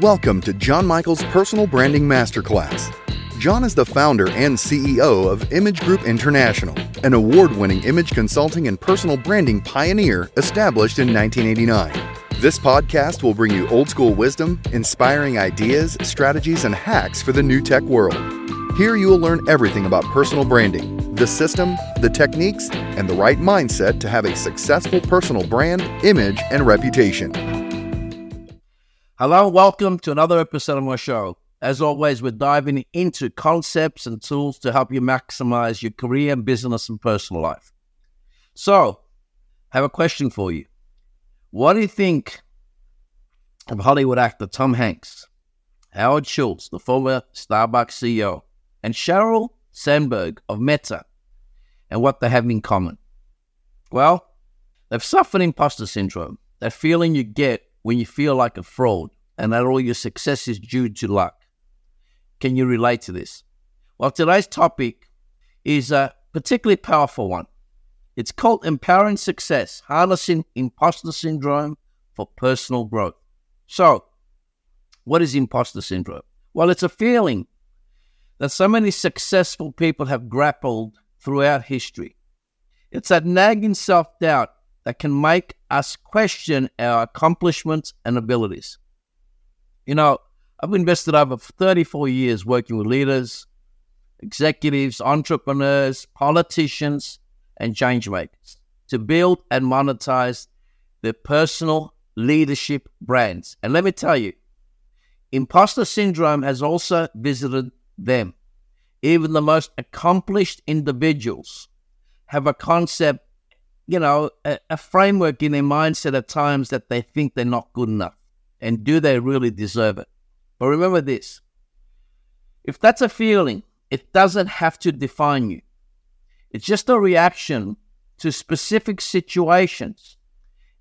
Welcome to Jon Michail's Personal Branding Masterclass. Jon is the founder and CEO of Image Group International, an award winning image consulting and personal branding pioneer established in 1989. This podcast will bring you old school wisdom, inspiring ideas, strategies, and hacks for the new tech world. Here you will learn everything about personal branding, the system, the techniques, and the right mindset to have a successful personal brand, image, and reputation. Hello, and welcome to another episode of my show. As always, we're diving into concepts and tools to help you maximize your career, business, and personal life. So, I have a question for you. What do you think of Hollywood actor Tom Hanks, Howard Schultz, the former Starbucks CEO, and Sheryl Sandberg of Meta, and what they have in common? Well, they've suffered imposter syndrome, that feeling you get when you feel like a fraud and that all your success is due to luck. Can you relate to this? Well, today's topic is a particularly powerful one. It's called Empowering Success Harnessing Imposter Syndrome for Personal Growth. So, what is imposter syndrome? Well, it's a feeling that so many successful people have grappled throughout history. It's that nagging self doubt that can make us question our accomplishments and abilities. You know, I've invested over 34 years working with leaders, executives, entrepreneurs, politicians, and change makers to build and monetize their personal leadership brands. And let me tell you, imposter syndrome has also visited them. Even the most accomplished individuals have a concept you know, a, a, framework in their mindset at times that they think they're not good enough. And do they really deserve it? But remember this if that's a feeling, it doesn't have to define you. It's just a reaction to specific situations.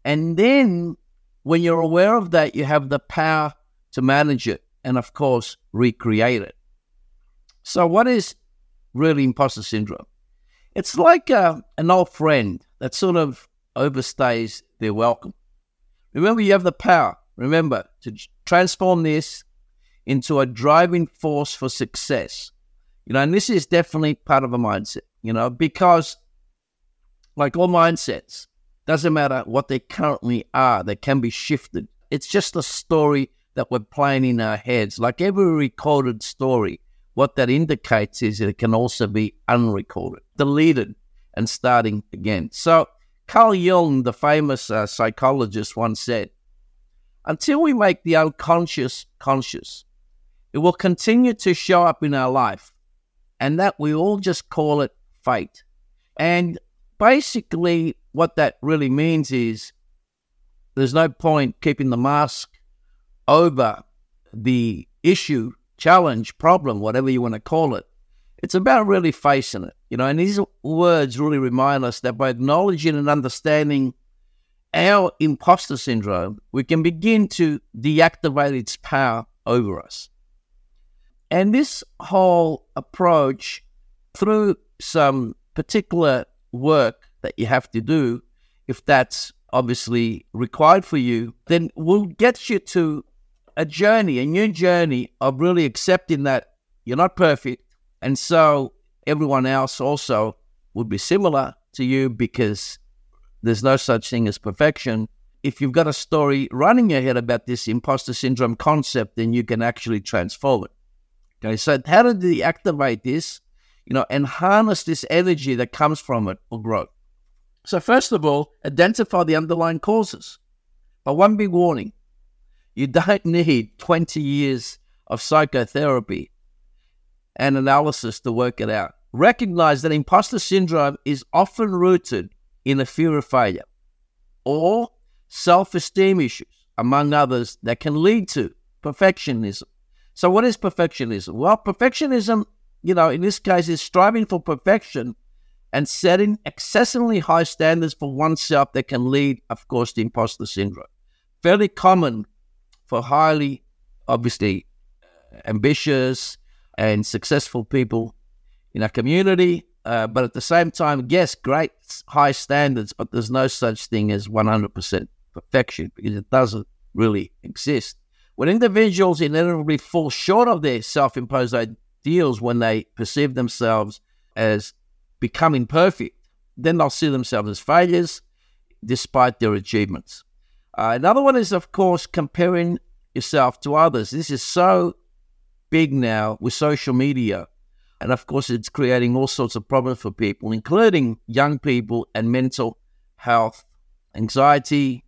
And then when you're aware of that, you have the power to manage it and, of course, recreate it. So, what is really imposter syndrome? It's like uh, an old friend that sort of overstays their welcome. Remember, you have the power, remember, to transform this into a driving force for success. You know, and this is definitely part of a mindset, you know, because like all mindsets, doesn't matter what they currently are, they can be shifted. It's just a story that we're playing in our heads. Like every recorded story, what that indicates is that it can also be unrecorded, deleted, and starting again. So, Carl Jung, the famous uh, psychologist, once said, Until we make the unconscious conscious, it will continue to show up in our life, and that we all just call it fate. And basically, what that really means is there's no point keeping the mask over the issue, challenge, problem, whatever you want to call it, it's about really facing it, you know. And these words really remind us that by acknowledging and understanding our imposter syndrome, we can begin to deactivate its power over us. And this whole approach, through some particular work that you have to do, if that's obviously required for you, then will get you to a journey, a new journey of really accepting that you're not perfect, and so everyone else also would be similar to you because there's no such thing as perfection. If you've got a story running your head about this imposter syndrome concept, then you can actually transform it. Okay, so how to activate this, you know, and harness this energy that comes from it for growth? So first of all, identify the underlying causes. But one big warning: you don't need 20 years of psychotherapy and analysis to work it out. Recognize that imposter syndrome is often rooted in a fear of failure or self esteem issues, among others, that can lead to perfectionism. So, what is perfectionism? Well, perfectionism, you know, in this case, is striving for perfection and setting excessively high standards for oneself that can lead, of course, to imposter syndrome. Fairly common for highly, obviously, uh, ambitious, and successful people in our community. Uh, but at the same time, yes, great high standards, but there's no such thing as 100% perfection because it doesn't really exist. When individuals inevitably fall short of their self imposed ideals when they perceive themselves as becoming perfect, then they'll see themselves as failures despite their achievements. Uh, another one is, of course, comparing yourself to others. This is so big now with social media. And of course, it's creating all sorts of problems for people, including young people and mental health, anxiety,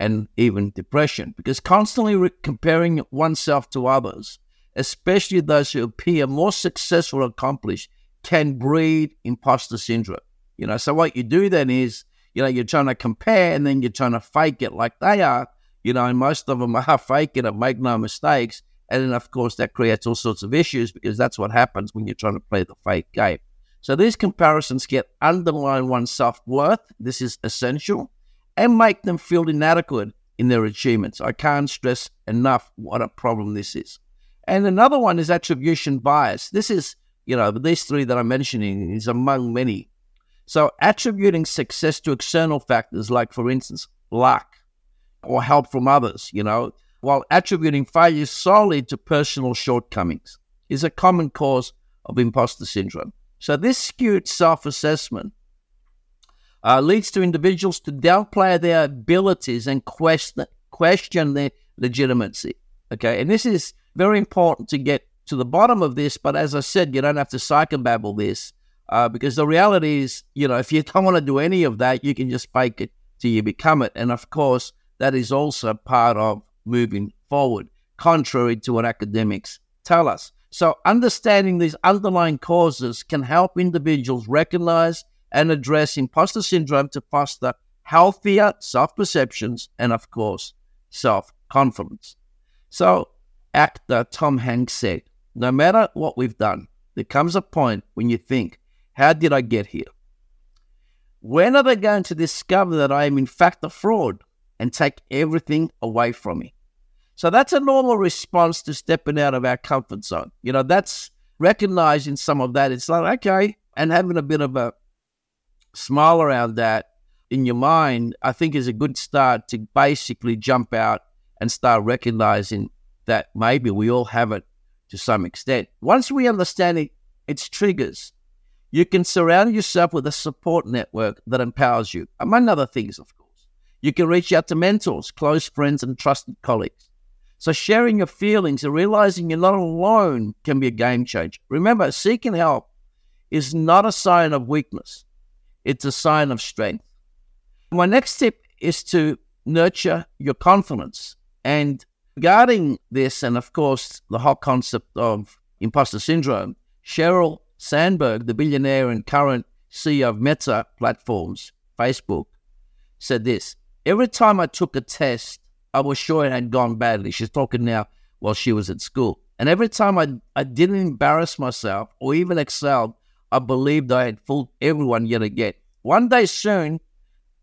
and even depression. Because constantly re- comparing oneself to others, especially those who appear more successful or accomplished, can breed imposter syndrome. You know, so what you do then is, you know, you're trying to compare and then you're trying to fake it like they are, you know, and most of them are faking it, make no mistakes. And then, of course, that creates all sorts of issues because that's what happens when you're trying to play the fake game. So these comparisons get underline one's self worth. This is essential and make them feel inadequate in their achievements. I can't stress enough what a problem this is. And another one is attribution bias. This is, you know, these three that I'm mentioning is among many. So attributing success to external factors like, for instance, luck or help from others, you know, while attributing failure solely to personal shortcomings is a common cause of imposter syndrome. So, this skewed self assessment uh, leads to individuals to downplay their abilities and question, question their legitimacy. Okay, and this is very important to get to the bottom of this. But as I said, you don't have to psychobabble this uh, because the reality is, you know, if you don't want to do any of that, you can just fake it till you become it. And of course, that is also part of moving forward, contrary to what academics tell us. So, understanding these underlying causes can help individuals recognize and address imposter syndrome to foster healthier self perceptions and, of course, self confidence. So, actor Tom Hanks said, No matter what we've done, there comes a point when you think, How did I get here? When are they going to discover that I am in fact a fraud and take everything away from me? So that's a normal response to stepping out of our comfort zone. You know, that's recognizing some of that. It's like, okay, and having a bit of a smile around that in your mind, I think is a good start to basically jump out and start recognizing that maybe we all have it to some extent. Once we understand it, its triggers, you can surround yourself with a support network that empowers you, among other things, of course. You can reach out to mentors, close friends, and trusted colleagues. So sharing your feelings and realizing you're not alone can be a game changer. Remember, seeking help is not a sign of weakness. It's a sign of strength. My next tip is to nurture your confidence. And regarding this, and of course, the whole concept of imposter syndrome, Sheryl Sandberg, the billionaire and current CEO of Meta Platforms, Facebook, said this Every time I took a test, I was sure it had gone badly. She's talking now while she was at school. And every time I, I didn't embarrass myself or even excelled, I believed I had fooled everyone yet again. One day soon,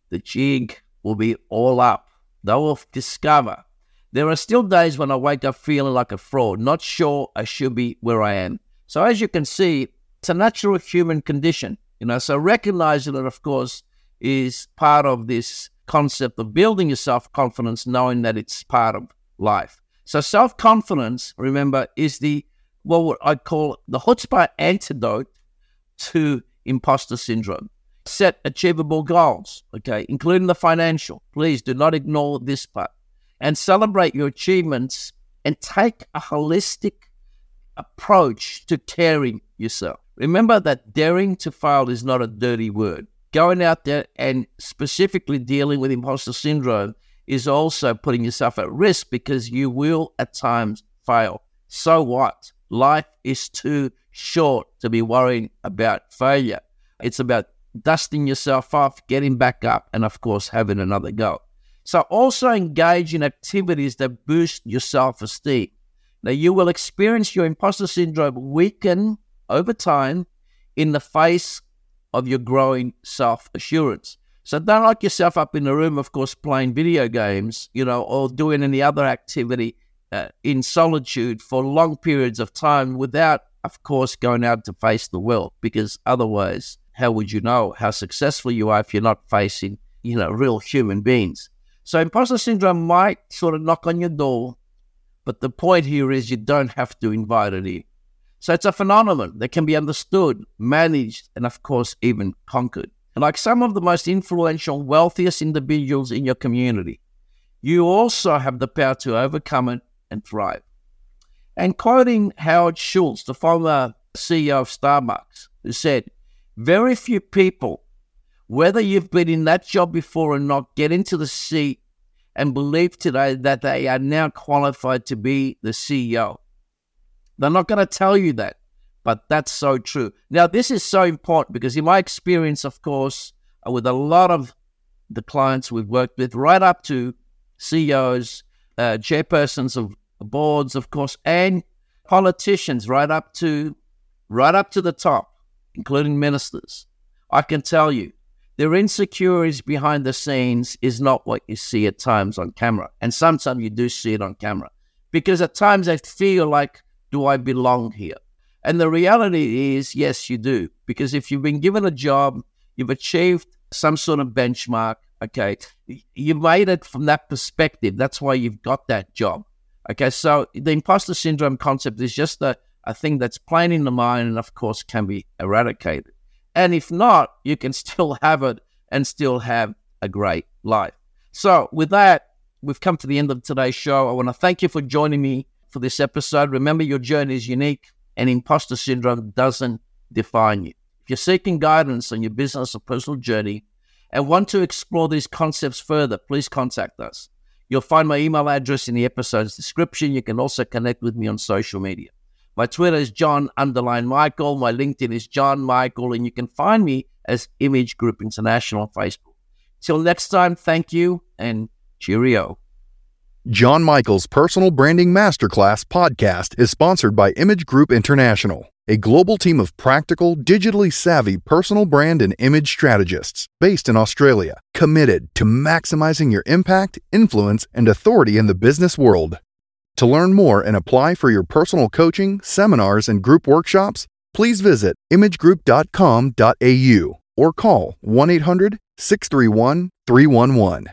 the jig will be all up. They will discover. There are still days when I wake up feeling like a fraud, not sure I should be where I am. So, as you can see, it's a natural human condition. You know, so recognizing it, of course, is part of this concept of building your self confidence, knowing that it's part of life. So, self confidence, remember, is the well, what I call the chutzpah antidote to imposter syndrome. Set achievable goals, okay, including the financial. Please do not ignore this part. And celebrate your achievements and take a holistic approach to caring yourself. Remember that daring to fail is not a dirty word going out there and specifically dealing with imposter syndrome is also putting yourself at risk because you will at times fail. So what? Life is too short to be worrying about failure. It's about dusting yourself off, getting back up, and of course, having another go. So, also engage in activities that boost your self esteem. Now, you will experience your imposter syndrome weaken over time in the face of your growing self assurance. So don't lock yourself up in a room, of course, playing video games, you know, or doing any other activity uh, in solitude for long periods of time without, of course, going out to face the world. Because otherwise, how would you know how successful you are if you're not facing, you know, real human beings? So imposter syndrome might sort of knock on your door But the point here is you don't have to invite it in. So it's a phenomenon that can be understood, managed, and of course, even conquered. Like some of the most influential, wealthiest individuals in your community, you also have the power to overcome it and thrive. And quoting Howard Schultz, the former CEO of Starbucks, who said, Very few people, whether you've been in that job before or not, get into the seat and believe today that they are now qualified to be the CEO. They're not going to tell you that, but that's so true. Now, this is so important because, in my experience, of course, uh, with a lot of the clients we've worked with, right up to CEOs, uh, chairpersons of boards, of course, and politicians, right up to right up to the top, including ministers. I can tell you, their insecurities behind the scenes is not what you see at times on camera. And sometimes you do see it on camera. Because at times they feel like, do I belong here? And the reality is, yes, you do. Because if you've been given a job, you've achieved some sort of benchmark, okay, you made it from that perspective. That's why you've got that job. Okay, so the imposter syndrome concept is just a, a thing that's plain in the mind and, of course, can be eradicated. And if not, you can still have it and still have a great life. So, with that, we've come to the end of today's show. I want to thank you for joining me for this episode. Remember, your journey is unique and imposter syndrome doesn't define you. If you're seeking guidance on your business or personal journey and want to explore these concepts further, please contact us. You'll find my email address in the episode's description. You can also connect with me on social media. My Twitter is Jon underline Michail. My LinkedIn is Jon Michail, and you can find me as Image Group International on Facebook. Till next time, thank you and cheerio. Jon Michail's Personal Branding Masterclass podcast is sponsored by Image Group International a global team of practical, digitally savvy personal brand and image strategists based in Australia, committed to maximizing your impact, influence, and authority in the business world. To learn more and apply for your personal coaching, seminars, and group workshops, please visit imagegroup.com.au or call 1 800 631 311.